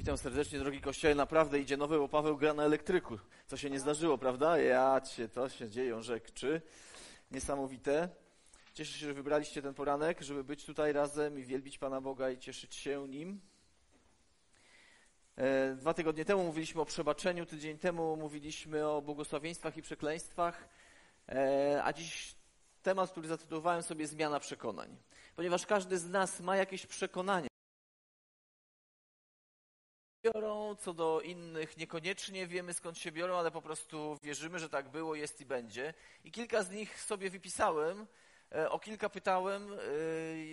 Witam serdecznie, drogi kościele. Naprawdę idzie nowy, bo Paweł gra na elektryku. Co się nie zdarzyło, prawda? Ja cię, to się dzieją rzeczy. Niesamowite. Cieszę się, że wybraliście ten poranek, żeby być tutaj razem i wielbić Pana Boga i cieszyć się Nim. E, dwa tygodnie temu mówiliśmy o przebaczeniu, tydzień temu mówiliśmy o błogosławieństwach i przekleństwach, e, a dziś temat, który zatytułowałem sobie Zmiana przekonań. Ponieważ każdy z nas ma jakieś przekonania, biorą, co do innych niekoniecznie wiemy skąd się biorą, ale po prostu wierzymy, że tak było, jest i będzie. I kilka z nich sobie wypisałem, e, o kilka pytałem, e,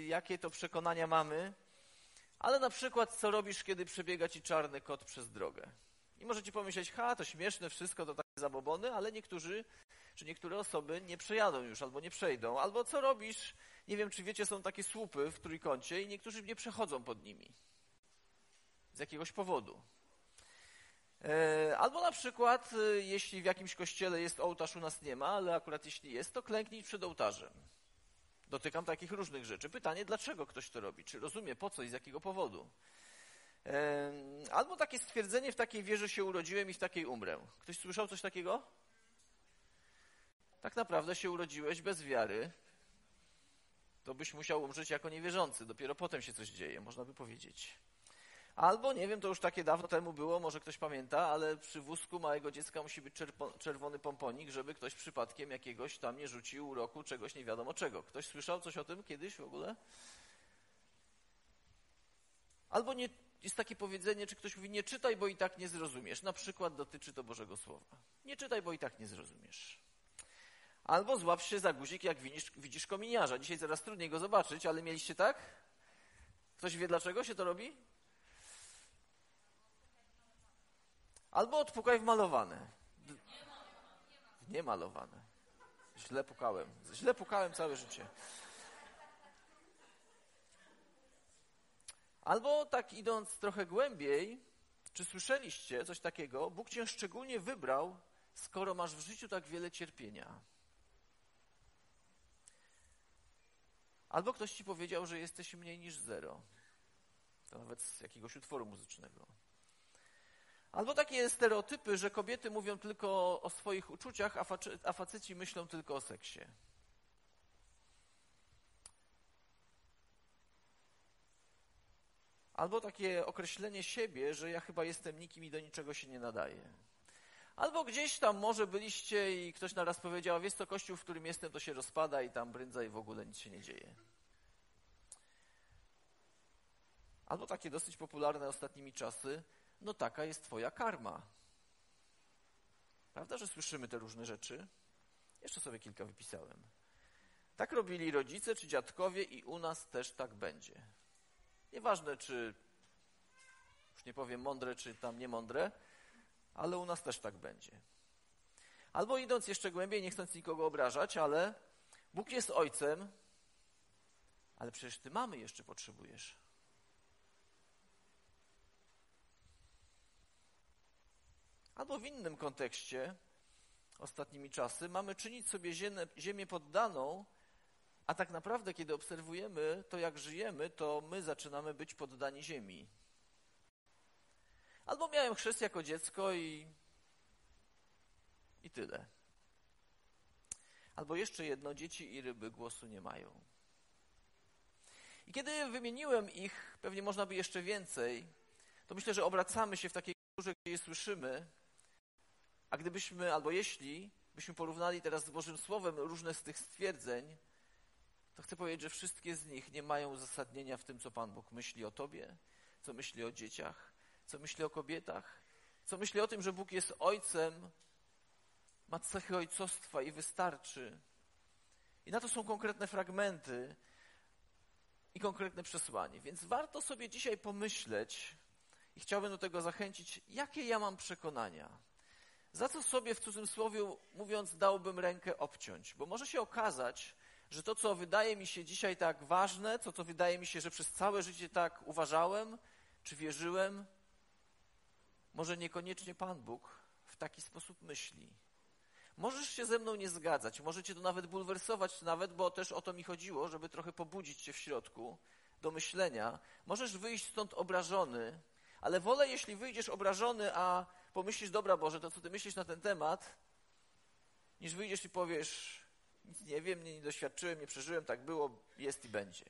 jakie to przekonania mamy, ale na przykład co robisz, kiedy przebiega ci czarny kot przez drogę. I możecie pomyśleć, ha, to śmieszne wszystko, to takie zabobony, ale niektórzy, czy niektóre osoby nie przejadą już, albo nie przejdą. Albo co robisz, nie wiem, czy wiecie, są takie słupy w trójkącie i niektórzy nie przechodzą pod nimi z jakiegoś powodu. E, albo na przykład, e, jeśli w jakimś kościele jest ołtarz, u nas nie ma, ale akurat jeśli jest, to klęknij przed ołtarzem. Dotykam takich różnych rzeczy. Pytanie, dlaczego ktoś to robi? Czy rozumie po co i z jakiego powodu? E, albo takie stwierdzenie, w takiej wierze się urodziłem i w takiej umrę. Ktoś słyszał coś takiego? Tak naprawdę się urodziłeś bez wiary, to byś musiał umrzeć jako niewierzący. Dopiero potem się coś dzieje, można by powiedzieć. Albo, nie wiem, to już takie dawno temu było, może ktoś pamięta, ale przy wózku małego dziecka musi być czerwony pomponik, żeby ktoś przypadkiem jakiegoś tam nie rzucił uroku, czegoś nie wiadomo czego. Ktoś słyszał coś o tym kiedyś w ogóle? Albo nie, jest takie powiedzenie, czy ktoś mówi, nie czytaj, bo i tak nie zrozumiesz. Na przykład dotyczy to Bożego Słowa. Nie czytaj, bo i tak nie zrozumiesz. Albo złap się za guzik, jak widzisz, widzisz kominiarza. Dzisiaj coraz trudniej go zobaczyć, ale mieliście tak? Ktoś wie, dlaczego się to robi? Albo odpukaj w malowane. W niemalowane. Źle pukałem. Źle pukałem całe życie. Albo tak idąc trochę głębiej, czy słyszeliście coś takiego? Bóg cię szczególnie wybrał, skoro masz w życiu tak wiele cierpienia. Albo ktoś ci powiedział, że jesteś mniej niż zero. To nawet z jakiegoś utworu muzycznego. Albo takie stereotypy, że kobiety mówią tylko o swoich uczuciach, a faceci myślą tylko o seksie. Albo takie określenie siebie, że ja chyba jestem nikim i do niczego się nie nadaję. Albo gdzieś tam może byliście i ktoś naraz powiedział, wiesz co, kościół, w którym jestem, to się rozpada i tam bryndza i w ogóle nic się nie dzieje. Albo takie dosyć popularne ostatnimi czasy, no taka jest Twoja karma. Prawda, że słyszymy te różne rzeczy? Jeszcze sobie kilka wypisałem. Tak robili rodzice czy dziadkowie i u nas też tak będzie. Nieważne, czy już nie powiem mądre, czy tam niemądre, ale u nas też tak będzie. Albo idąc jeszcze głębiej, nie chcąc nikogo obrażać, ale Bóg jest ojcem, ale przecież ty mamy jeszcze potrzebujesz. Albo w innym kontekście, ostatnimi czasy, mamy czynić sobie ziemię, ziemię poddaną, a tak naprawdę, kiedy obserwujemy to, jak żyjemy, to my zaczynamy być poddani ziemi. Albo miałem chrzest jako dziecko i, i tyle. Albo jeszcze jedno, dzieci i ryby głosu nie mają. I kiedy wymieniłem ich, pewnie można by jeszcze więcej, to myślę, że obracamy się w takiej kulturze, gdzie je słyszymy, a gdybyśmy, albo jeśli byśmy porównali teraz z Bożym Słowem różne z tych stwierdzeń, to chcę powiedzieć, że wszystkie z nich nie mają uzasadnienia w tym, co Pan Bóg myśli o Tobie, co myśli o dzieciach, co myśli o kobietach, co myśli o tym, że Bóg jest Ojcem, ma cechy ojcostwa i wystarczy. I na to są konkretne fragmenty i konkretne przesłanie. Więc warto sobie dzisiaj pomyśleć i chciałbym do tego zachęcić, jakie ja mam przekonania za co sobie w cudzysłowie mówiąc dałbym rękę obciąć? Bo może się okazać, że to, co wydaje mi się dzisiaj tak ważne, to, co wydaje mi się, że przez całe życie tak uważałem, czy wierzyłem, może niekoniecznie Pan Bóg w taki sposób myśli. Możesz się ze mną nie zgadzać, możecie to nawet bulwersować, nawet, bo też o to mi chodziło, żeby trochę pobudzić cię w środku do myślenia. Możesz wyjść stąd obrażony, Ale wolę, jeśli wyjdziesz obrażony, a pomyślisz, dobra Boże, to co ty myślisz na ten temat, niż wyjdziesz i powiesz, nic nie wiem, nie, nie doświadczyłem, nie przeżyłem, tak było, jest i będzie.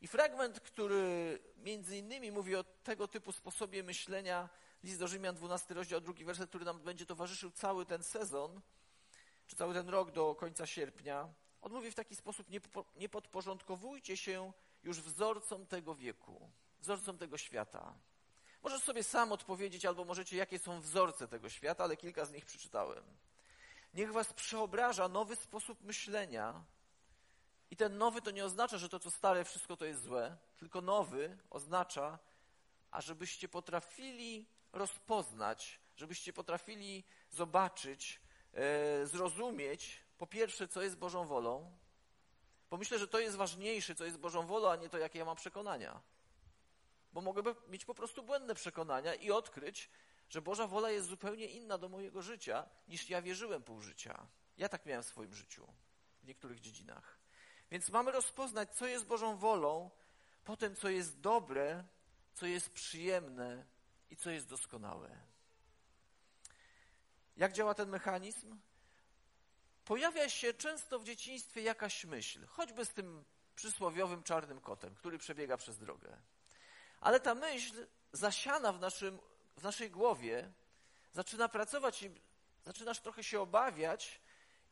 I fragment, który między innymi mówi o tego typu sposobie myślenia, list do Rzymian, 12 rozdział, drugi werset, który nam będzie towarzyszył cały ten sezon, czy cały ten rok do końca sierpnia, on mówi w taki sposób, nie, nie podporządkowujcie się już wzorcom tego wieku, wzorcom tego świata. Możesz sobie sam odpowiedzieć, albo możecie, jakie są wzorce tego świata, ale kilka z nich przeczytałem. Niech was przeobraża nowy sposób myślenia. I ten nowy to nie oznacza, że to, co stare, wszystko to jest złe, tylko nowy oznacza, ażebyście potrafili rozpoznać, żebyście potrafili zobaczyć, e, zrozumieć, po pierwsze, co jest Bożą wolą, bo myślę, że to jest ważniejsze, co jest Bożą wolą, a nie to, jakie ja mam przekonania. Bo mogę mieć po prostu błędne przekonania i odkryć, że Boża wola jest zupełnie inna do mojego życia, niż ja wierzyłem pół życia. Ja tak miałem w swoim życiu, w niektórych dziedzinach. Więc mamy rozpoznać, co jest Bożą wolą, potem, co jest dobre, co jest przyjemne i co jest doskonałe. Jak działa ten mechanizm? Pojawia się często w dzieciństwie jakaś myśl, choćby z tym przysłowiowym czarnym kotem, który przebiega przez drogę. Ale ta myśl zasiana w naszym w naszej głowie zaczyna pracować i zaczynasz trochę się obawiać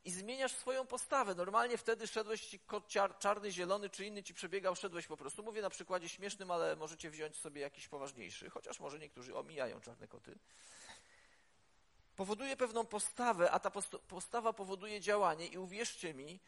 i zmieniasz swoją postawę. Normalnie wtedy szedłeś ci kot czarny, zielony czy inny ci przebiegał, szedłeś po prostu. Mówię na przykładzie śmiesznym, ale możecie wziąć sobie jakiś poważniejszy, chociaż może niektórzy omijają czarne koty. Powoduje pewną postawę, a ta postawa powoduje działanie i uwierzcie mi,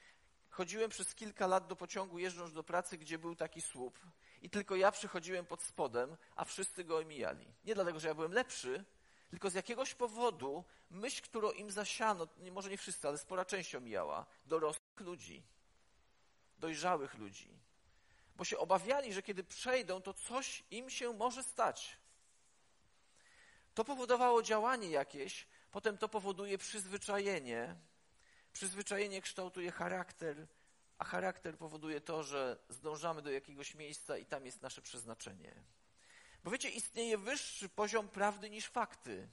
chodziłem przez kilka lat do pociągu jeżdżąc do pracy, gdzie był taki słup i tylko ja przychodziłem pod spodem, a wszyscy go omijali. Nie dlatego, że ja byłem lepszy, tylko z jakiegoś powodu myśl, którą im zasiano, może nie wszyscy, ale spora część omijała, dorosłych ludzi, dojrzałych ludzi. Bo się obawiali, że kiedy przejdą, to coś im się może stać. To powodowało działanie jakieś, potem to powoduje przyzwyczajenie. Przyzwyczajenie kształtuje charakter, a charakter powoduje to, że zdążamy do jakiegoś miejsca i tam jest nasze przeznaczenie. Bo wiecie, istnieje wyższy poziom prawdy niż fakty.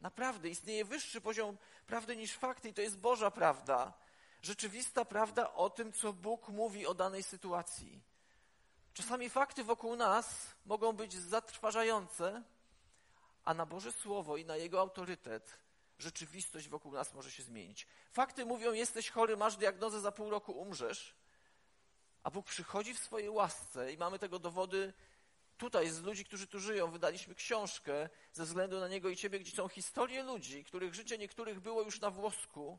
Naprawdę, istnieje wyższy poziom prawdy niż fakty i to jest Boża prawda. Rzeczywista prawda o tym, co Bóg mówi o danej sytuacji. Czasami fakty wokół nas mogą być zatrważające, a na Boże Słowo i na Jego autorytet rzeczywistość wokół nas może się zmienić. Fakty mówią, jesteś chory, masz diagnozę, za pół roku umrzesz, a Bóg przychodzi w swojej łasce i mamy tego dowody tutaj z ludzi, którzy tu żyją. Wydaliśmy książkę ze względu na Niego i Ciebie, gdzie są historie ludzi, których życie niektórych było już na włosku,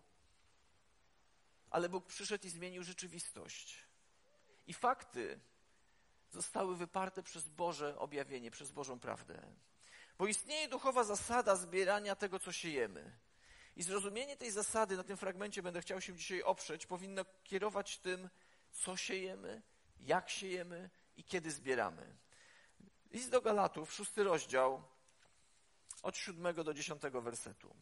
ale Bóg przyszedł i zmienił rzeczywistość. I fakty zostały wyparte przez Boże objawienie, przez Bożą prawdę. Bo istnieje duchowa zasada zbierania tego, co siejemy. I zrozumienie tej zasady, na tym fragmencie będę chciał się dzisiaj oprzeć, powinno kierować tym, co siejemy, jak siejemy i kiedy zbieramy. List do Galatów, szósty rozdział, od siódmego do dziesiątego wersetu.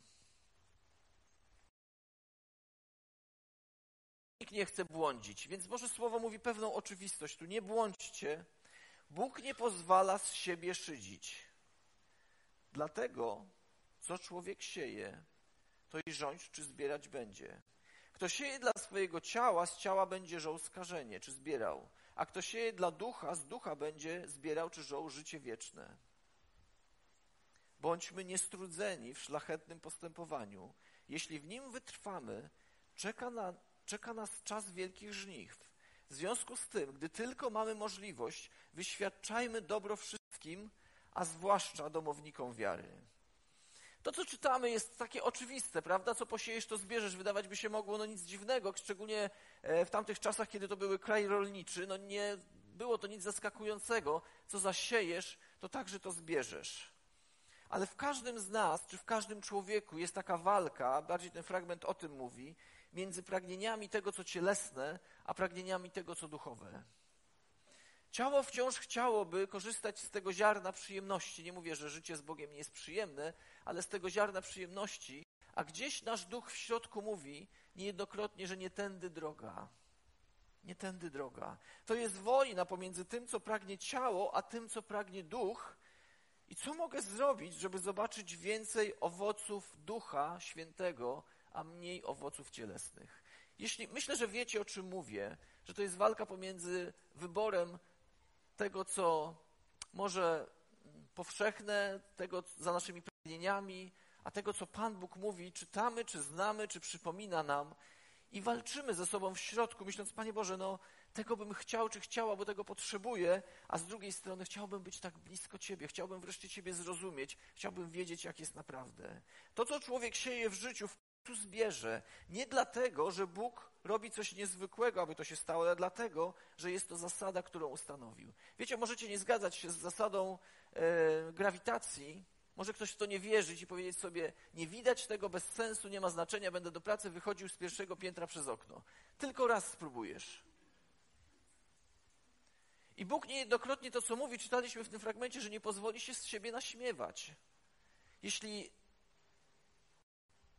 Nikt nie chce błądzić, więc Boże Słowo mówi pewną oczywistość. Tu nie błądźcie. Bóg nie pozwala z siebie szydzić. Dlatego, co człowiek sieje, to i rządź, czy zbierać będzie. Kto sieje dla swojego ciała, z ciała będzie żoł skażenie, czy zbierał. A kto sieje dla ducha, z ducha będzie zbierał, czy żoł życie wieczne. Bądźmy niestrudzeni w szlachetnym postępowaniu. Jeśli w nim wytrwamy, czeka, na, czeka nas czas wielkich żniw. W związku z tym, gdy tylko mamy możliwość, wyświadczajmy dobro wszystkim, a zwłaszcza domownikom wiary. To, co czytamy, jest takie oczywiste, prawda? Co posiejesz, to zbierzesz. Wydawać by się mogło, no nic dziwnego, szczególnie e, w tamtych czasach, kiedy to były kraj rolniczy, no nie było to nic zaskakującego. Co zasiejesz, to także to zbierzesz. Ale w każdym z nas, czy w każdym człowieku jest taka walka, bardziej ten fragment o tym mówi, między pragnieniami tego, co cielesne, a pragnieniami tego, co duchowe. Ciało wciąż chciałoby korzystać z tego ziarna przyjemności. Nie mówię, że życie z Bogiem nie jest przyjemne, ale z tego ziarna przyjemności, a gdzieś nasz duch w środku mówi niejednokrotnie, że nie tędy droga. Nie tędy droga. To jest wojna pomiędzy tym, co pragnie ciało, a tym, co pragnie duch. I co mogę zrobić, żeby zobaczyć więcej owoców Ducha Świętego, a mniej owoców cielesnych? Jeśli myślę, że wiecie o czym mówię, że to jest walka pomiędzy wyborem tego, co może powszechne, tego za naszymi pragnieniami, a tego, co Pan Bóg mówi, czytamy, czy znamy, czy przypomina nam i walczymy ze sobą w środku, myśląc, Panie Boże, no tego bym chciał, czy chciała, bo tego potrzebuję, a z drugiej strony chciałbym być tak blisko Ciebie, chciałbym wreszcie Ciebie zrozumieć, chciałbym wiedzieć, jak jest naprawdę. To, co człowiek sieje w życiu, tu zbierze. Nie dlatego, że Bóg robi coś niezwykłego, aby to się stało, ale dlatego, że jest to zasada, którą ustanowił. Wiecie, możecie nie zgadzać się z zasadą e, grawitacji, może ktoś w to nie wierzyć i powiedzieć sobie, nie widać tego bez sensu, nie ma znaczenia, będę do pracy wychodził z pierwszego piętra przez okno. Tylko raz spróbujesz. I Bóg niejednokrotnie to, co mówi, czytaliśmy w tym fragmencie, że nie pozwoli się z siebie naśmiewać. Jeśli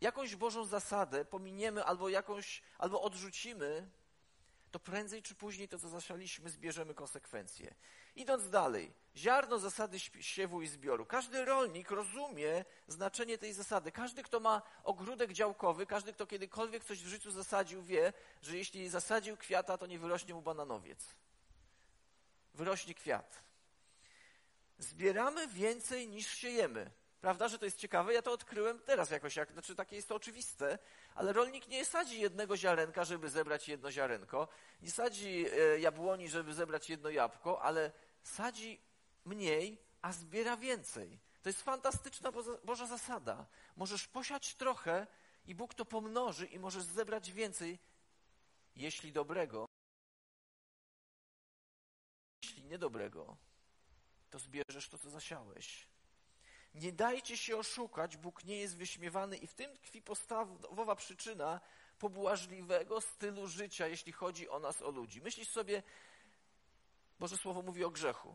jakąś Bożą zasadę pominiemy albo jakąś, albo odrzucimy, to prędzej czy później to, co zasialiśmy, zbierzemy konsekwencje. Idąc dalej, ziarno zasady siewu i zbioru. Każdy rolnik rozumie znaczenie tej zasady. Każdy, kto ma ogródek działkowy, każdy, kto kiedykolwiek coś w życiu zasadził, wie, że jeśli zasadził kwiata, to nie wyrośnie mu bananowiec. Wyrośnie kwiat. Zbieramy więcej niż siejemy. Prawda, że to jest ciekawe? Ja to odkryłem teraz jakoś, jak, znaczy takie jest to oczywiste, ale rolnik nie sadzi jednego ziarenka, żeby zebrać jedno ziarenko, nie sadzi e, jabłoni, żeby zebrać jedno jabłko, ale sadzi mniej, a zbiera więcej. To jest fantastyczna Boża zasada. Możesz posiać trochę i Bóg to pomnoży i możesz zebrać więcej, jeśli dobrego. Jeśli niedobrego, to zbierzesz to, co zasiałeś. Nie dajcie się oszukać, Bóg nie jest wyśmiewany i w tym tkwi podstawowa przyczyna pobłażliwego stylu życia, jeśli chodzi o nas, o ludzi. Myślisz sobie, Boże Słowo mówi o grzechu.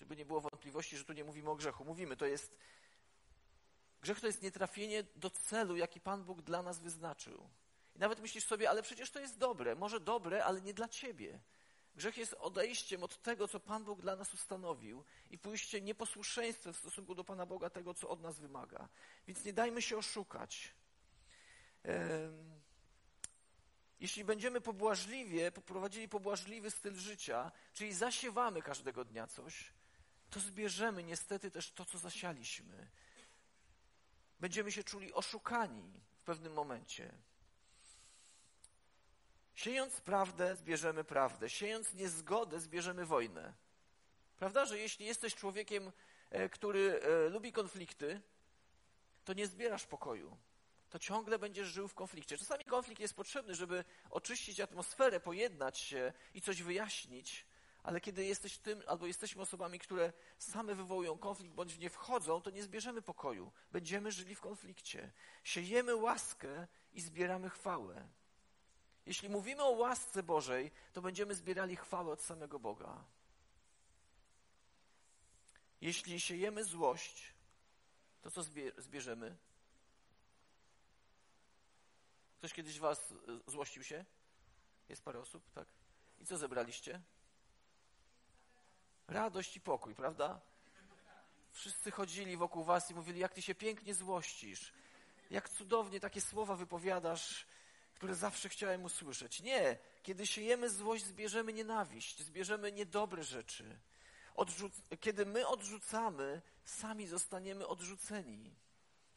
Żeby nie było wątpliwości, że tu nie mówimy o grzechu. Mówimy, to jest. Grzech to jest nietrafienie do celu, jaki Pan Bóg dla nas wyznaczył. I nawet myślisz sobie, ale przecież to jest dobre. Może dobre, ale nie dla ciebie. Grzech jest odejściem od tego, co Pan Bóg dla nas ustanowił i pójście nieposłuszeństwem w stosunku do Pana Boga tego, co od nas wymaga. Więc nie dajmy się oszukać. Jeśli będziemy pobłażliwie, poprowadzili pobłażliwy styl życia, czyli zasiewamy każdego dnia coś, to zbierzemy niestety też to, co zasialiśmy. Będziemy się czuli oszukani w pewnym momencie. Siejąc prawdę, zbierzemy prawdę. Siejąc niezgodę, zbierzemy wojnę. Prawda, że jeśli jesteś człowiekiem, e, który e, lubi konflikty, to nie zbierasz pokoju. To ciągle będziesz żył w konflikcie. Czasami konflikt jest potrzebny, żeby oczyścić atmosferę, pojednać się i coś wyjaśnić, ale kiedy jesteś tym, albo jesteśmy osobami, które same wywołują konflikt bądź w nie wchodzą, to nie zbierzemy pokoju. Będziemy żyli w konflikcie. Siejemy łaskę i zbieramy chwałę. Jeśli mówimy o łasce Bożej, to będziemy zbierali chwałę od samego Boga. Jeśli siejemy złość, to co zbierzemy? Ktoś kiedyś was e, złościł się? Jest parę osób, tak? I co zebraliście? Radość i pokój, prawda? Wszyscy chodzili wokół was i mówili, jak ty się pięknie złościsz. Jak cudownie takie słowa wypowiadasz, które zawsze chciałem usłyszeć. Nie, kiedy siejemy złość, zbierzemy nienawiść, zbierzemy niedobre rzeczy. Odrzuc- kiedy my odrzucamy, sami zostaniemy odrzuceni.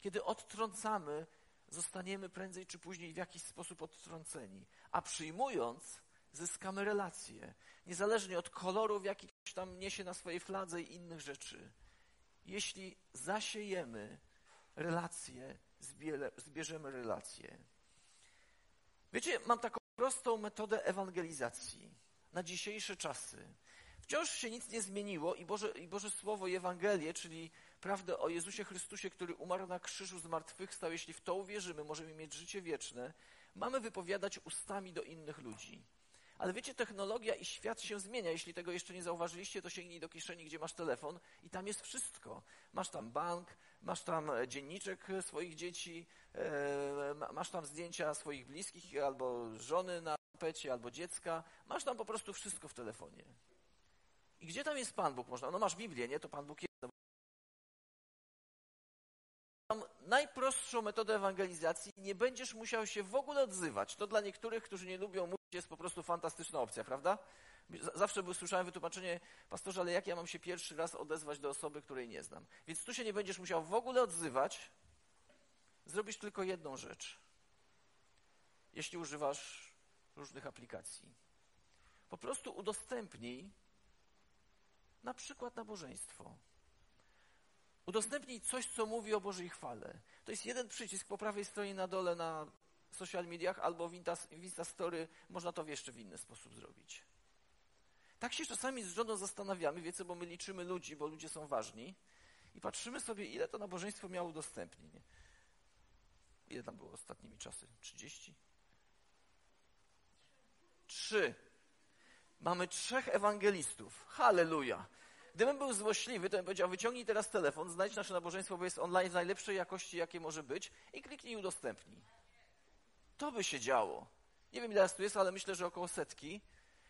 Kiedy odtrącamy, zostaniemy prędzej czy później w jakiś sposób odtrąceni. A przyjmując, zyskamy relacje. Niezależnie od kolorów, jaki ktoś tam niesie na swojej fladze i innych rzeczy. Jeśli zasiejemy relacje, zbierzemy relacje. Wiecie, mam taką prostą metodę ewangelizacji na dzisiejsze czasy. Wciąż się nic nie zmieniło i Boże, i Boże Słowo i Ewangelię, czyli prawdę o Jezusie Chrystusie, który umarł na krzyżu zmartwychwstał, jeśli w to uwierzymy, możemy mieć życie wieczne, mamy wypowiadać ustami do innych ludzi. Ale wiecie, technologia i świat się zmienia. Jeśli tego jeszcze nie zauważyliście, to sięgnij do kieszeni, gdzie masz telefon i tam jest wszystko. Masz tam bank, masz tam e, dzienniczek e, swoich dzieci, e, masz tam zdjęcia swoich bliskich albo żony na pecie, albo dziecka. Masz tam po prostu wszystko w telefonie. I gdzie tam jest Pan Bóg? Można, no masz Biblię, nie? To Pan Bóg jest. Najprostszą metodę ewangelizacji. Nie będziesz musiał się w ogóle odzywać. To dla niektórych, którzy nie lubią mówić, jest po prostu fantastyczna opcja, prawda? Zawsze słyszałem wytłumaczenie, pastorze, ale jak ja mam się pierwszy raz odezwać do osoby, której nie znam? Więc tu się nie będziesz musiał w ogóle odzywać. Zrobisz tylko jedną rzecz. Jeśli używasz różnych aplikacji. Po prostu udostępnij na przykład nabożeństwo. Udostępnij coś, co mówi o Bożej chwale. To jest jeden przycisk po prawej stronie na dole na social mediach albo w Insta Story. Można to jeszcze w inny sposób zrobić. Tak się czasami z żoną zastanawiamy, wiecie, bo my liczymy ludzi, bo ludzie są ważni i patrzymy sobie, ile to nabożeństwo miało udostępnień. Ile tam było ostatnimi czasy? 30? Trzy. Mamy trzech ewangelistów. Halleluja. Gdybym był złośliwy, to bym powiedział, wyciągnij teraz telefon, znajdź nasze nabożeństwo, bo jest online w najlepszej jakości, jakie może być i kliknij udostępnij. To by się działo. Nie wiem, ile teraz tu jest, ale myślę, że około setki.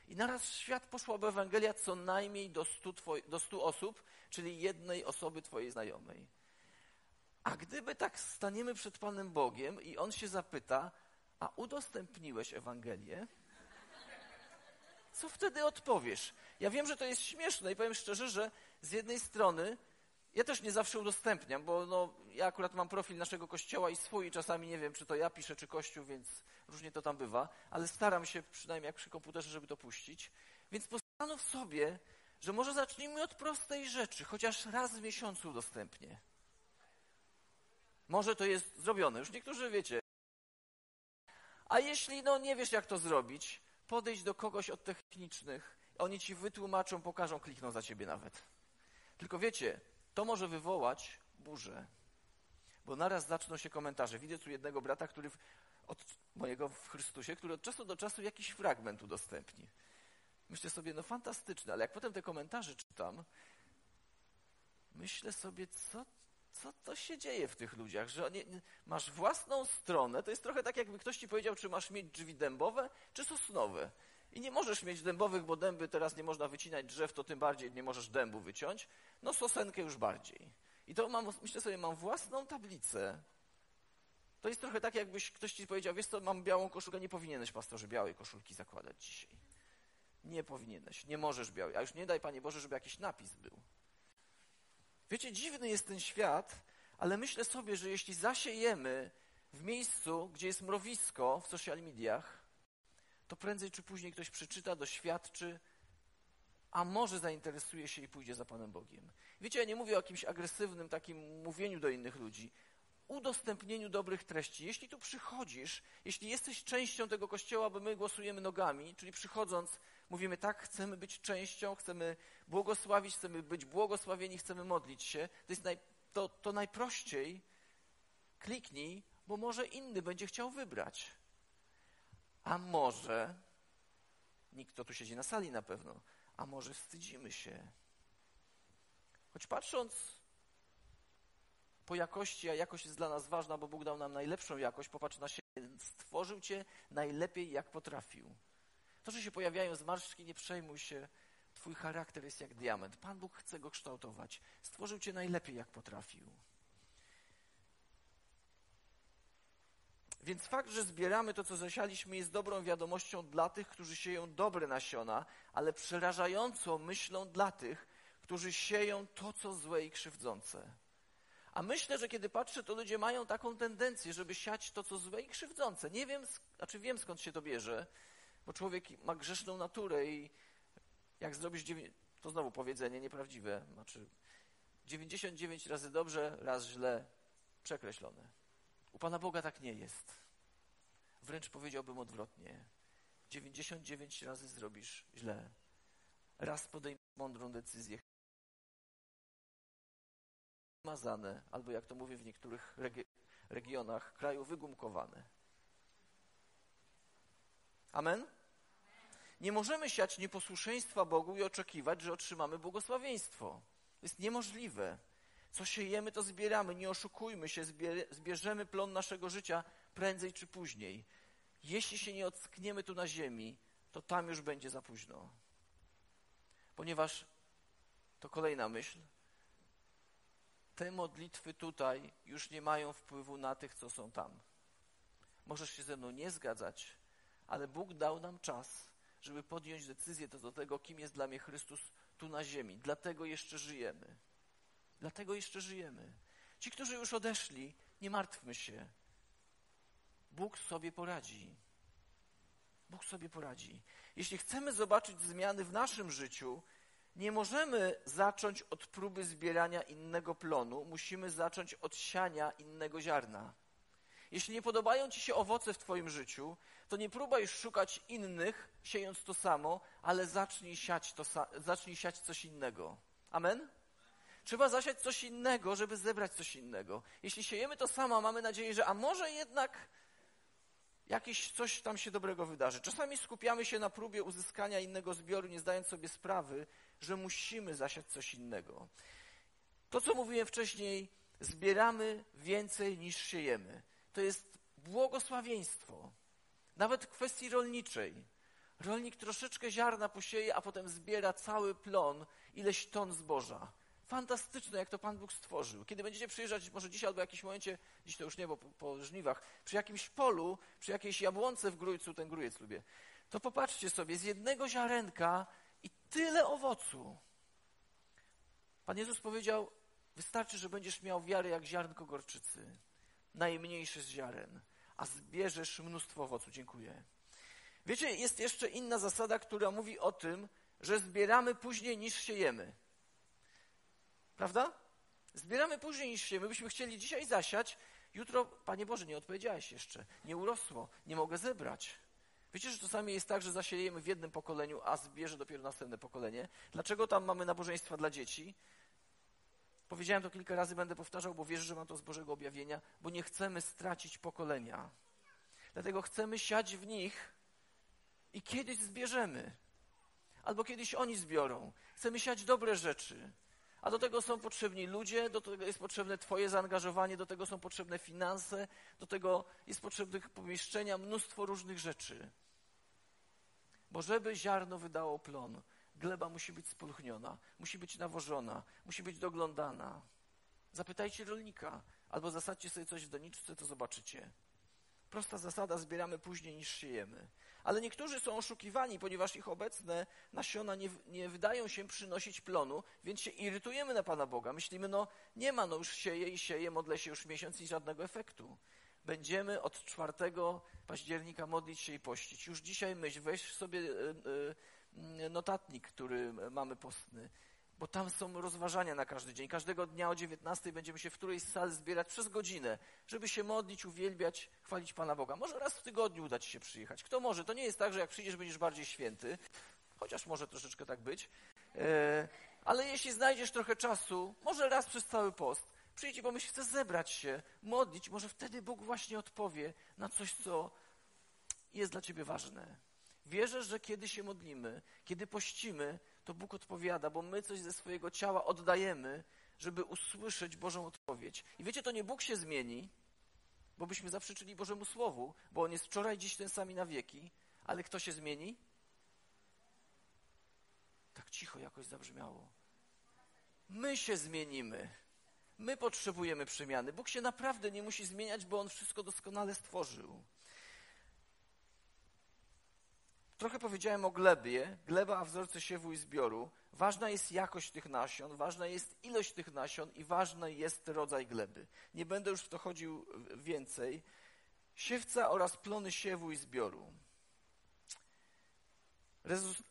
I naraz świat poszłaby Ewangelia co najmniej do stu, twoi, do stu osób, czyli jednej osoby Twojej znajomej. A gdyby tak staniemy przed Panem Bogiem i On się zapyta, a udostępniłeś Ewangelię? Co wtedy odpowiesz? Ja wiem, że to jest śmieszne i powiem szczerze, że z jednej strony ja też nie zawsze udostępniam, bo no, ja akurat mam profil naszego kościoła i swój i czasami nie wiem, czy to ja piszę, czy kościół, więc różnie to tam bywa, ale staram się przynajmniej jak przy komputerze, żeby to puścić. Więc postanów sobie, że może zacznijmy od prostej rzeczy, chociaż raz w miesiącu udostępnię. Może to jest zrobione. Już niektórzy wiecie. A jeśli no nie wiesz, jak to zrobić, podejdź do kogoś od technicznych. Oni ci wytłumaczą, pokażą, klikną za ciebie nawet. Tylko wiecie, to może wywołać burzę, bo naraz zaczną się komentarze. Widzę tu jednego brata, który w, od mojego w Chrystusie, który od czasu do czasu jakiś fragment udostępni. Myślę sobie, no fantastyczne, ale jak potem te komentarze czytam, myślę sobie, co, co to się dzieje w tych ludziach, że masz własną stronę, to jest trochę tak, jakby ktoś ci powiedział, czy masz mieć drzwi dębowe, czy sosnowe. I nie możesz mieć dębowych, bo dęby teraz nie można wycinać drzew, to tym bardziej nie możesz dębu wyciąć. No sosenkę już bardziej. I to mam, myślę sobie, mam własną tablicę. To jest trochę tak, jakbyś ktoś ci powiedział, wiesz co, mam białą koszulkę, nie powinieneś, pastorze, białej koszulki zakładać dzisiaj. Nie powinieneś, nie możesz białej. A już nie daj, Panie Boże, żeby jakiś napis był. Wiecie, dziwny jest ten świat, ale myślę sobie, że jeśli zasiejemy w miejscu, gdzie jest mrowisko w social mediach, to prędzej czy później ktoś przeczyta, doświadczy, a może zainteresuje się i pójdzie za Panem Bogiem. Wiecie, ja nie mówię o jakimś agresywnym takim mówieniu do innych ludzi, udostępnieniu dobrych treści. Jeśli tu przychodzisz, jeśli jesteś częścią tego kościoła, bo my głosujemy nogami, czyli przychodząc, mówimy tak, chcemy być częścią, chcemy błogosławić, chcemy być błogosławieni, chcemy modlić się, to jest naj, to, to najprościej kliknij, bo może inny będzie chciał wybrać. A może, nikt to tu siedzi na sali na pewno, a może wstydzimy się. Choć patrząc po jakości, a jakość jest dla nas ważna, bo Bóg dał nam najlepszą jakość, popatrz na siebie, stworzył cię najlepiej, jak potrafił. To, że się pojawiają zmarszczki, nie przejmuj się, twój charakter jest jak diament. Pan Bóg chce go kształtować. Stworzył cię najlepiej, jak potrafił. Więc fakt, że zbieramy to, co zasialiśmy, jest dobrą wiadomością dla tych, którzy sieją dobre nasiona, ale przerażającą myślą dla tych, którzy sieją to, co złe i krzywdzące. A myślę, że kiedy patrzę, to ludzie mają taką tendencję, żeby siać to, co złe i krzywdzące. Nie wiem, znaczy wiem skąd się to bierze, bo człowiek ma grzeszną naturę i jak zrobisz, to znowu powiedzenie nieprawdziwe, znaczy 99 razy dobrze, raz źle, przekreślone. U Pana Boga tak nie jest. Wręcz powiedziałbym odwrotnie. 99 razy zrobisz źle. Raz podejmiesz mądrą decyzję. Mazane, albo jak to mówię w niektórych regi regionach kraju, wygumkowane. Amen? Nie możemy siać nieposłuszeństwa Bogu i oczekiwać, że otrzymamy błogosławieństwo. To jest niemożliwe. Co siejemy, to zbieramy. Nie oszukujmy się, zbierzemy plon naszego życia prędzej czy później. Jeśli się nie ockniemy tu na ziemi, to tam już będzie za późno. Ponieważ to kolejna myśl. te modlitwy tutaj już nie mają wpływu na tych, co są tam. Możesz się ze mną nie zgadzać, ale Bóg dał nam czas, żeby podjąć decyzję co do tego, kim jest dla mnie Chrystus tu na ziemi. Dlatego jeszcze żyjemy. Dlatego jeszcze żyjemy. Ci, którzy już odeszli, nie martwmy się. Bóg sobie poradzi. Bóg sobie poradzi. Jeśli chcemy zobaczyć zmiany w naszym życiu, nie możemy zacząć od próby zbierania innego plonu, musimy zacząć od siania innego ziarna. Jeśli nie podobają ci się owoce w twoim życiu, to nie próbuj szukać innych, siejąc to samo, ale zacznij siać, to, zacznij siać coś innego. Amen? Trzeba zasiać coś innego, żeby zebrać coś innego. Jeśli siejemy to samo, mamy nadzieję, że a może jednak jakieś coś tam się dobrego wydarzy. Czasami skupiamy się na próbie uzyskania innego zbioru, nie zdając sobie sprawy, że musimy zasiać coś innego. To, co mówiłem wcześniej, zbieramy więcej niż siejemy. To jest błogosławieństwo. Nawet w kwestii rolniczej. Rolnik troszeczkę ziarna posieje, a potem zbiera cały plon, ileś ton zboża. Fantastyczne, jak to Pan Bóg stworzył. Kiedy będziecie przyjeżdżać, może dzisiaj albo w jakimś momencie, dziś to już nie, bo po, po żniwach, przy jakimś polu, przy jakiejś jabłonce w grójcu, ten grójec lubię, to popatrzcie sobie, z jednego ziarenka i tyle owocu. Pan Jezus powiedział, wystarczy, że będziesz miał wiarę jak ziarnko gorczycy, najmniejszy z ziaren, a zbierzesz mnóstwo owocu. Dziękuję. Wiecie, jest jeszcze inna zasada, która mówi o tym, że zbieramy później niż siejemy. Prawda? Zbieramy później niż siejemy. Byśmy chcieli dzisiaj zasiać, jutro, Panie Boże, nie odpowiedziałeś jeszcze, nie urosło, nie mogę zebrać. Wiecie, że czasami jest tak, że zasiejemy w jednym pokoleniu, a zbierze dopiero następne pokolenie. Dlaczego tam mamy nabożeństwa dla dzieci? Powiedziałem to kilka razy, będę powtarzał, bo wierzę, że mam to z Bożego objawienia, bo nie chcemy stracić pokolenia. Dlatego chcemy siać w nich i kiedyś zbierzemy. Albo kiedyś oni zbiorą. Chcemy siać dobre rzeczy. A do tego są potrzebni ludzie, do tego jest potrzebne Twoje zaangażowanie, do tego są potrzebne finanse, do tego jest potrzebne pomieszczenia, mnóstwo różnych rzeczy. Bo żeby ziarno wydało plon, gleba musi być spulchniona, musi być nawożona, musi być doglądana. Zapytajcie rolnika, albo zasadźcie sobie coś w doniczce, to zobaczycie. Prosta zasada, zbieramy później niż siejemy. Ale niektórzy są oszukiwani, ponieważ ich obecne nasiona nie, nie wydają się przynosić plonu, więc się irytujemy na Pana Boga. Myślimy, no nie ma, no już sieje i sieje, modlę się już miesiąc i żadnego efektu. Będziemy od 4 października modlić się i pościć. Już dzisiaj myśl, weź sobie e, e, notatnik, który mamy postny bo tam są rozważania na każdy dzień. Każdego dnia o 19 będziemy się w którejś sali zbierać przez godzinę, żeby się modlić, uwielbiać, chwalić Pana Boga. Może raz w tygodniu uda Ci się przyjechać. Kto może? To nie jest tak, że jak przyjdziesz, będziesz bardziej święty, chociaż może troszeczkę tak być. E, ale jeśli znajdziesz trochę czasu, może raz przez cały post, przyjdź i pomyśl, chcę zebrać się, modlić, może wtedy Bóg właśnie odpowie na coś, co jest dla Ciebie ważne. Wierzę, że kiedy się modlimy, kiedy pościmy, to Bóg odpowiada, bo my coś ze swojego ciała oddajemy, żeby usłyszeć Bożą odpowiedź. I wiecie, to nie Bóg się zmieni, bo byśmy zaprzeczyli Bożemu Słowu, bo On jest wczoraj, dziś ten sami na wieki, ale kto się zmieni? Tak cicho jakoś zabrzmiało. My się zmienimy. My potrzebujemy przemiany. Bóg się naprawdę nie musi zmieniać, bo On wszystko doskonale stworzył. Trochę powiedziałem o glebie, gleba, a wzorce siewu i zbioru. Ważna jest jakość tych nasion, ważna jest ilość tych nasion i ważny jest rodzaj gleby. Nie będę już w to chodził więcej. Siewca oraz plony siewu i zbioru.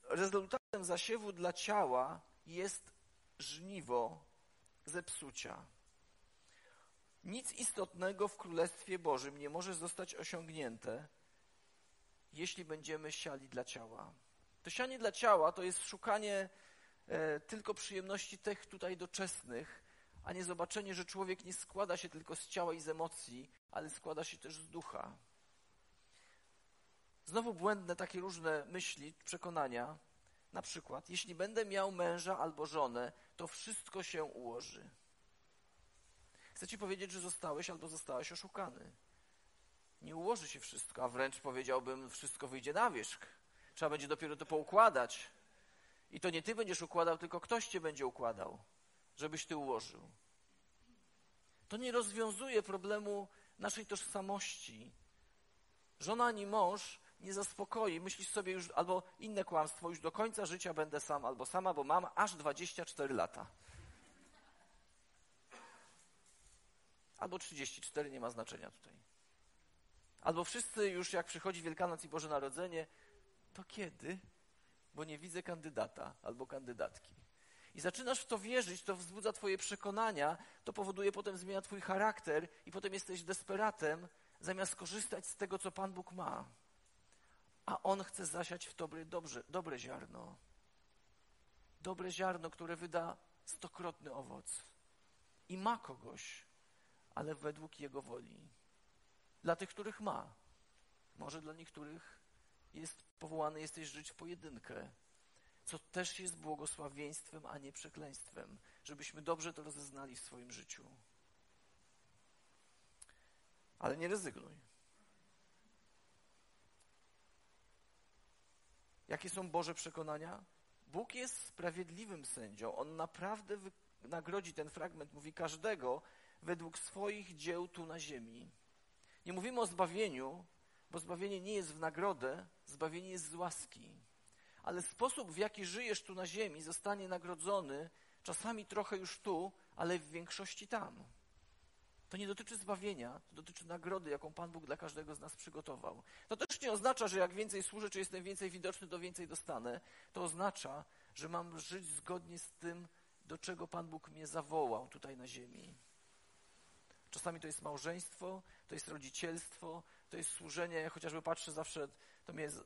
Rezultatem zasiewu dla ciała jest żniwo zepsucia. Nic istotnego w Królestwie Bożym nie może zostać osiągnięte, jeśli będziemy siali dla ciała. To sianie dla ciała to jest szukanie e, tylko przyjemności tych tutaj doczesnych, a nie zobaczenie, że człowiek nie składa się tylko z ciała i z emocji, ale składa się też z ducha. Znowu błędne takie różne myśli, przekonania. Na przykład, jeśli będę miał męża albo żonę, to wszystko się ułoży. Chcę ci powiedzieć, że zostałeś albo zostałeś oszukany nie ułoży się wszystko, a wręcz powiedziałbym, wszystko wyjdzie na wierzch. Trzeba będzie dopiero to poukładać. I to nie ty będziesz układał, tylko ktoś cię będzie układał, żebyś ty ułożył. To nie rozwiązuje problemu naszej tożsamości. Żona ani mąż nie zaspokoi. Myślisz sobie już, albo inne kłamstwo, już do końca życia będę sam, albo sama, bo mam aż 24 lata. Albo 34, nie ma znaczenia tutaj. Albo wszyscy już jak przychodzi Wielkanoc i Boże Narodzenie, to kiedy? Bo nie widzę kandydata albo kandydatki. I zaczynasz w to wierzyć, to wzbudza Twoje przekonania, to powoduje potem zmiana Twój charakter i potem jesteś desperatem, zamiast korzystać z tego, co Pan Bóg ma. A On chce zasiać w Tobie dobrze, dobre ziarno. Dobre ziarno, które wyda stokrotny owoc. I ma kogoś, ale według Jego woli. Dla tych, których ma. Może dla niektórych jest powołany jesteś żyć w pojedynkę, co też jest błogosławieństwem, a nie przekleństwem, żebyśmy dobrze to rozeznali w swoim życiu. Ale nie rezygnuj. Jakie są Boże przekonania? Bóg jest sprawiedliwym sędzią. On naprawdę nagrodzi ten fragment, mówi każdego według swoich dzieł tu na ziemi. Nie mówimy o zbawieniu, bo zbawienie nie jest w nagrodę, zbawienie jest z łaski. Ale sposób, w jaki żyjesz tu na ziemi, zostanie nagrodzony czasami trochę już tu, ale w większości tam. To nie dotyczy zbawienia, to dotyczy nagrody, jaką Pan Bóg dla każdego z nas przygotował. To też nie oznacza, że jak więcej służę, czy jestem więcej widoczny, to więcej dostanę. To oznacza, że mam żyć zgodnie z tym, do czego Pan Bóg mnie zawołał tutaj na ziemi. Czasami to jest małżeństwo, to jest rodzicielstwo, to jest służenie. Chociażby patrzę zawsze, to mnie jest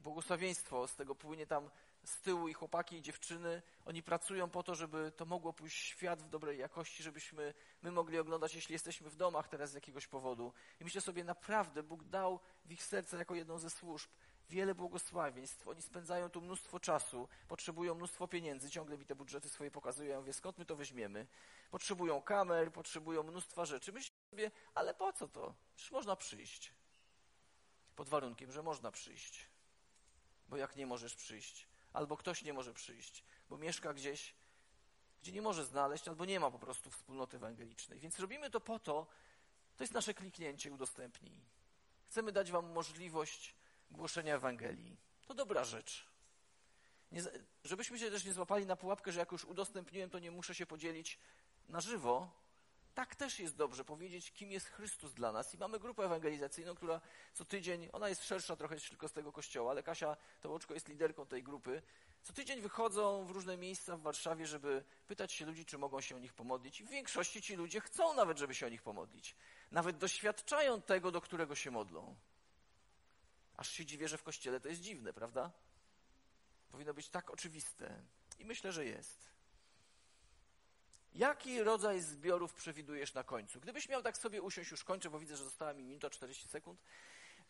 błogosławieństwo z tego płynie tam z tyłu i chłopaki i dziewczyny, oni pracują po to, żeby to mogło pójść świat w dobrej jakości, żebyśmy my mogli oglądać, jeśli jesteśmy w domach teraz z jakiegoś powodu. I myślę sobie, naprawdę Bóg dał w ich serce jako jedną ze służb wiele błogosławieństw. Oni spędzają tu mnóstwo czasu, potrzebują mnóstwo pieniędzy, ciągle mi te budżety swoje pokazują. Ja mówię, skąd my to weźmiemy? Potrzebują kamer, potrzebują mnóstwa rzeczy. Myślę sobie, ale po co to? Przecież można przyjść. Pod warunkiem, że można przyjść. Bo jak nie możesz przyjść, albo ktoś nie może przyjść, bo mieszka gdzieś, gdzie nie może znaleźć, albo nie ma po prostu wspólnoty ewangelicznej. Więc robimy to po to, to jest nasze kliknięcie, udostępnij. Chcemy dać Wam możliwość głoszenia Ewangelii. To dobra rzecz. Nie, żebyśmy się też nie złapali na pułapkę, że jak już udostępniłem, to nie muszę się podzielić na żywo. Tak też jest dobrze powiedzieć, kim jest Chrystus dla nas. I mamy grupę ewangelizacyjną, która co tydzień, ona jest szersza trochę niż tylko z tego kościoła, ale Kasia Tołoczko jest liderką tej grupy. Co tydzień wychodzą w różne miejsca w Warszawie, żeby pytać się ludzi, czy mogą się o nich pomodlić. I w większości ci ludzie chcą nawet, żeby się o nich pomodlić. Nawet doświadczają tego, do którego się modlą. Aż się dziwię, że w kościele to jest dziwne, prawda? Powinno być tak oczywiste. I myślę, że jest. Jaki rodzaj zbiorów przewidujesz na końcu? Gdybyś miał tak sobie usiąść, już kończę, bo widzę, że została mi minuta 40 sekund.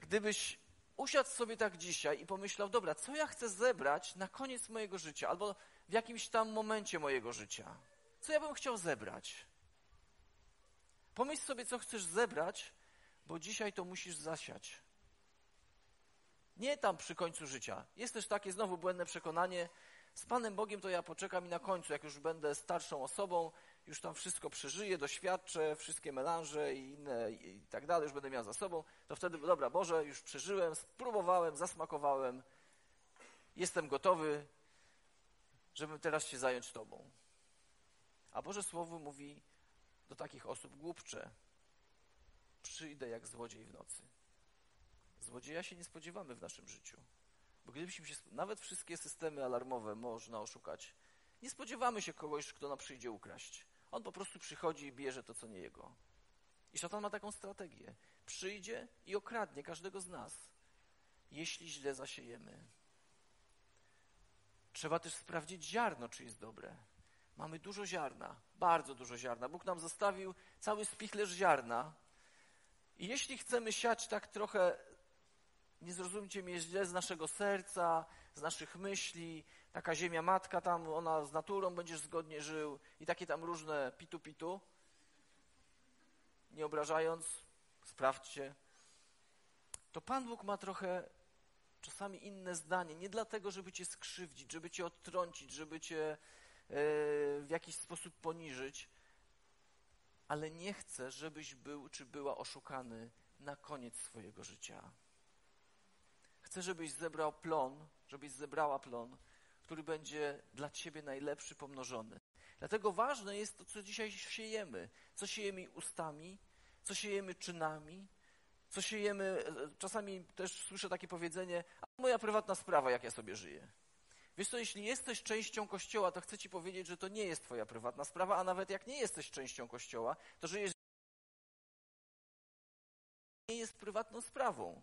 Gdybyś usiadł sobie tak dzisiaj i pomyślał, dobra, co ja chcę zebrać na koniec mojego życia, albo w jakimś tam momencie mojego życia? Co ja bym chciał zebrać? Pomyśl sobie, co chcesz zebrać, bo dzisiaj to musisz zasiać. Nie tam przy końcu życia. Jest też takie znowu błędne przekonanie, z Panem Bogiem to ja poczekam i na końcu, jak już będę starszą osobą, już tam wszystko przeżyję, doświadczę, wszystkie melanże i inne i tak dalej, już będę miał za sobą, to wtedy, dobra, Boże, już przeżyłem, spróbowałem, zasmakowałem, jestem gotowy, żebym teraz się zająć Tobą. A Boże Słowo mówi do takich osób głupcze, przyjdę jak złodziej w nocy. Złodzieja się nie spodziewamy w naszym życiu. Bo gdybyśmy się, nawet wszystkie systemy alarmowe można oszukać, nie spodziewamy się kogoś, kto nam przyjdzie ukraść. On po prostu przychodzi i bierze to, co nie jego. I szatan ma taką strategię. Przyjdzie i okradnie każdego z nas, jeśli źle zasiejemy. Trzeba też sprawdzić ziarno, czy jest dobre. Mamy dużo ziarna, bardzo dużo ziarna. Bóg nam zostawił cały spichlerz ziarna. I jeśli chcemy siać tak trochę nie zrozumcie mnie źle, z naszego serca, z naszych myśli, taka ziemia matka tam, ona z naturą będziesz zgodnie żył i takie tam różne pitu-pitu. Nie obrażając, sprawdźcie. To Pan Bóg ma trochę czasami inne zdanie, nie dlatego, żeby cię skrzywdzić, żeby cię odtrącić, żeby cię e, w jakiś sposób poniżyć, ale nie chcę, żebyś był czy była oszukany na koniec swojego życia. Chcę, żebyś zebrał plon, żebyś zebrała plon, który będzie dla ciebie najlepszy pomnożony. Dlatego ważne jest to, co dzisiaj siejemy. Co siejemy ustami, co siejemy czynami, co siejemy. Czasami też słyszę takie powiedzenie, a moja prywatna sprawa, jak ja sobie żyję. Wiesz co, jeśli jesteś częścią Kościoła, to chcę ci powiedzieć, że to nie jest twoja prywatna sprawa, a nawet jak nie jesteś częścią Kościoła, to żyjesz nie jest prywatną sprawą.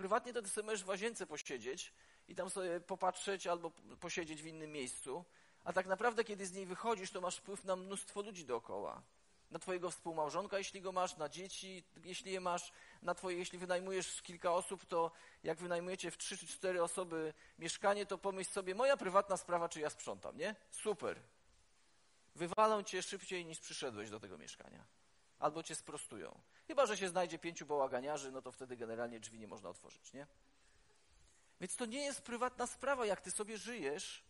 Prywatnie to ty sobie możesz w łazience posiedzieć i tam sobie popatrzeć albo posiedzieć w innym miejscu, a tak naprawdę, kiedy z niej wychodzisz, to masz wpływ na mnóstwo ludzi dookoła. Na twojego współmałżonka, jeśli go masz, na dzieci, jeśli je masz, na twoje, jeśli wynajmujesz kilka osób, to jak wynajmujecie w trzy czy cztery osoby mieszkanie, to pomyśl sobie, moja prywatna sprawa, czy ja sprzątam, nie? Super. Wywalą cię szybciej niż przyszedłeś do tego mieszkania. Albo cię sprostują. Chyba, że się znajdzie pięciu bałaganiarzy, no to wtedy generalnie drzwi nie można otworzyć, nie? Więc to nie jest prywatna sprawa, jak ty sobie żyjesz,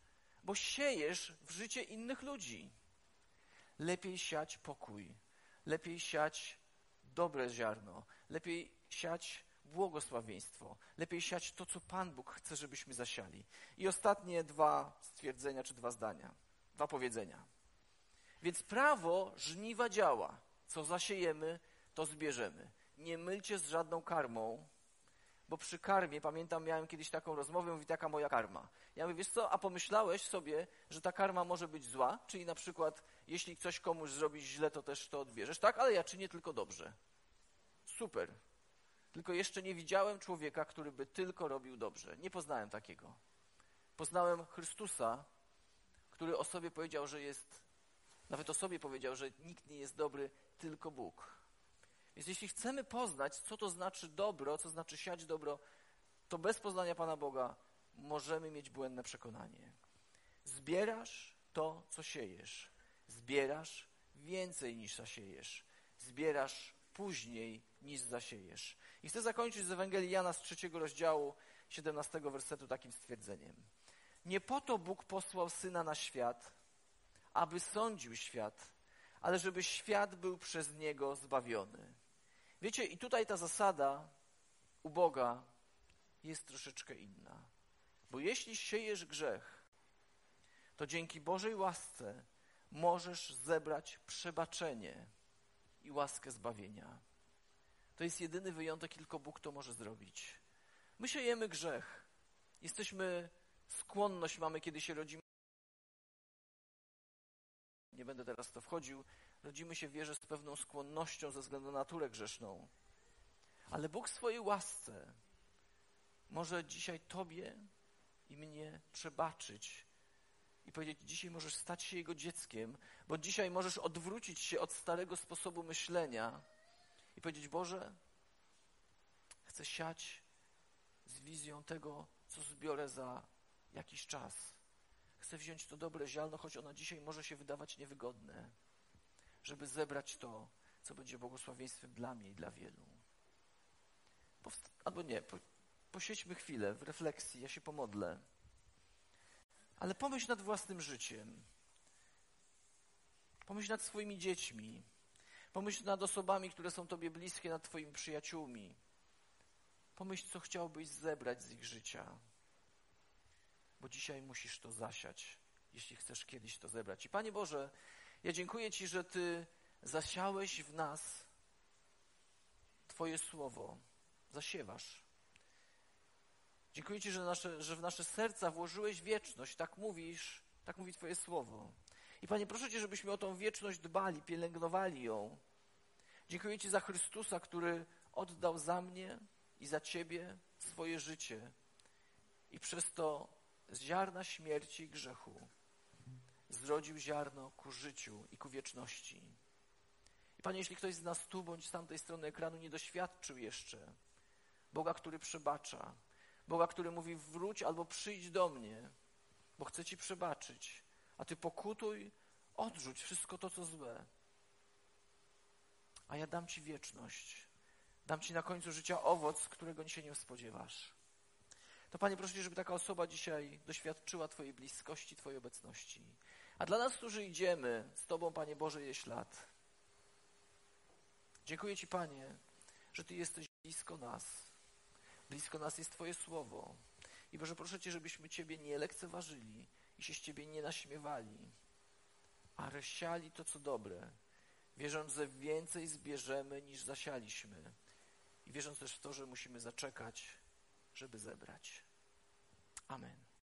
bo siejesz w życie innych ludzi. Lepiej siać pokój, lepiej siać dobre ziarno, lepiej siać błogosławieństwo, lepiej siać to, co Pan Bóg chce, żebyśmy zasiali. I ostatnie dwa stwierdzenia czy dwa zdania, dwa powiedzenia. Więc prawo żniwa działa. Co zasiejemy, to zbierzemy. Nie mylcie z żadną karmą, bo przy karmie, pamiętam, miałem kiedyś taką rozmowę, mówi, taka moja karma. Ja mówię, wiesz co, a pomyślałeś sobie, że ta karma może być zła? Czyli na przykład, jeśli coś komuś zrobić źle, to też to odbierzesz. Tak, ale ja czynię tylko dobrze. Super. Tylko jeszcze nie widziałem człowieka, który by tylko robił dobrze. Nie poznałem takiego. Poznałem Chrystusa, który o sobie powiedział, że jest, nawet o sobie powiedział, że nikt nie jest dobry, tylko Bóg. Więc jeśli chcemy poznać, co to znaczy dobro, co znaczy siać dobro, to bez poznania Pana Boga możemy mieć błędne przekonanie. Zbierasz to, co siejesz. Zbierasz więcej niż zasiejesz. Zbierasz później niż zasiejesz. I chcę zakończyć z Ewangelii Jana z trzeciego rozdziału, 17 wersetu takim stwierdzeniem. Nie po to Bóg posłał Syna na świat, aby sądził świat, ale żeby świat był przez Niego zbawiony. Wiecie, i tutaj ta zasada u Boga jest troszeczkę inna. Bo jeśli siejesz grzech, to dzięki Bożej łasce możesz zebrać przebaczenie i łaskę zbawienia. To jest jedyny wyjątek, tylko Bóg to może zrobić. My siejemy grzech. Jesteśmy, skłonność mamy, kiedy się rodzimy. Nie będę teraz w to wchodził. Rodzimy się w wierze z pewną skłonnością ze względu na naturę grzeszną. Ale Bóg w swojej łasce może dzisiaj Tobie i mnie przebaczyć i powiedzieć, dzisiaj możesz stać się Jego dzieckiem, bo dzisiaj możesz odwrócić się od starego sposobu myślenia i powiedzieć, Boże, chcę siać z wizją tego, co zbiorę za jakiś czas. Chcę wziąć to dobre ziarno, choć ono dzisiaj może się wydawać niewygodne, żeby zebrać to, co będzie błogosławieństwem dla mnie i dla wielu. Powst albo nie, po posiedźmy chwilę w refleksji, ja się pomodlę. Ale pomyśl nad własnym życiem. Pomyśl nad swoimi dziećmi. Pomyśl nad osobami, które są Tobie bliskie, nad Twoimi przyjaciółmi. Pomyśl, co chciałbyś zebrać z ich życia. Bo dzisiaj musisz to zasiać, jeśli chcesz kiedyś to zebrać. I Panie Boże, ja dziękuję Ci, że Ty zasiałeś w nas Twoje słowo. Zasiewasz. Dziękuję Ci, że, nasze, że w nasze serca włożyłeś wieczność. Tak mówisz, tak mówi Twoje słowo. I Panie, proszę Cię, żebyśmy o tą wieczność dbali, pielęgnowali ją. Dziękuję Ci za Chrystusa, który oddał za mnie i za Ciebie swoje życie. I przez to z ziarna śmierci i grzechu zrodził ziarno ku życiu i ku wieczności. I Panie, jeśli ktoś z nas tu bądź z tamtej strony ekranu nie doświadczył jeszcze Boga, który przebacza, Boga, który mówi wróć albo przyjdź do mnie, bo chcę Ci przebaczyć, a Ty pokutuj, odrzuć wszystko to, co złe. A ja dam Ci wieczność. Dam Ci na końcu życia owoc, którego się nie spodziewasz. To Panie, proszę Cię, żeby taka osoba dzisiaj doświadczyła Twojej bliskości, Twojej obecności. A dla nas, którzy idziemy z Tobą, Panie Boże, jest ślad. Dziękuję Ci, Panie, że Ty jesteś blisko nas. Blisko nas jest Twoje słowo. I Boże, proszę Cię, żebyśmy Ciebie nie lekceważyli i się z Ciebie nie naśmiewali, ale siali to, co dobre, wierząc, że więcej zbierzemy niż zasialiśmy i wierząc też w to, że musimy zaczekać, żeby zebrać. Amen.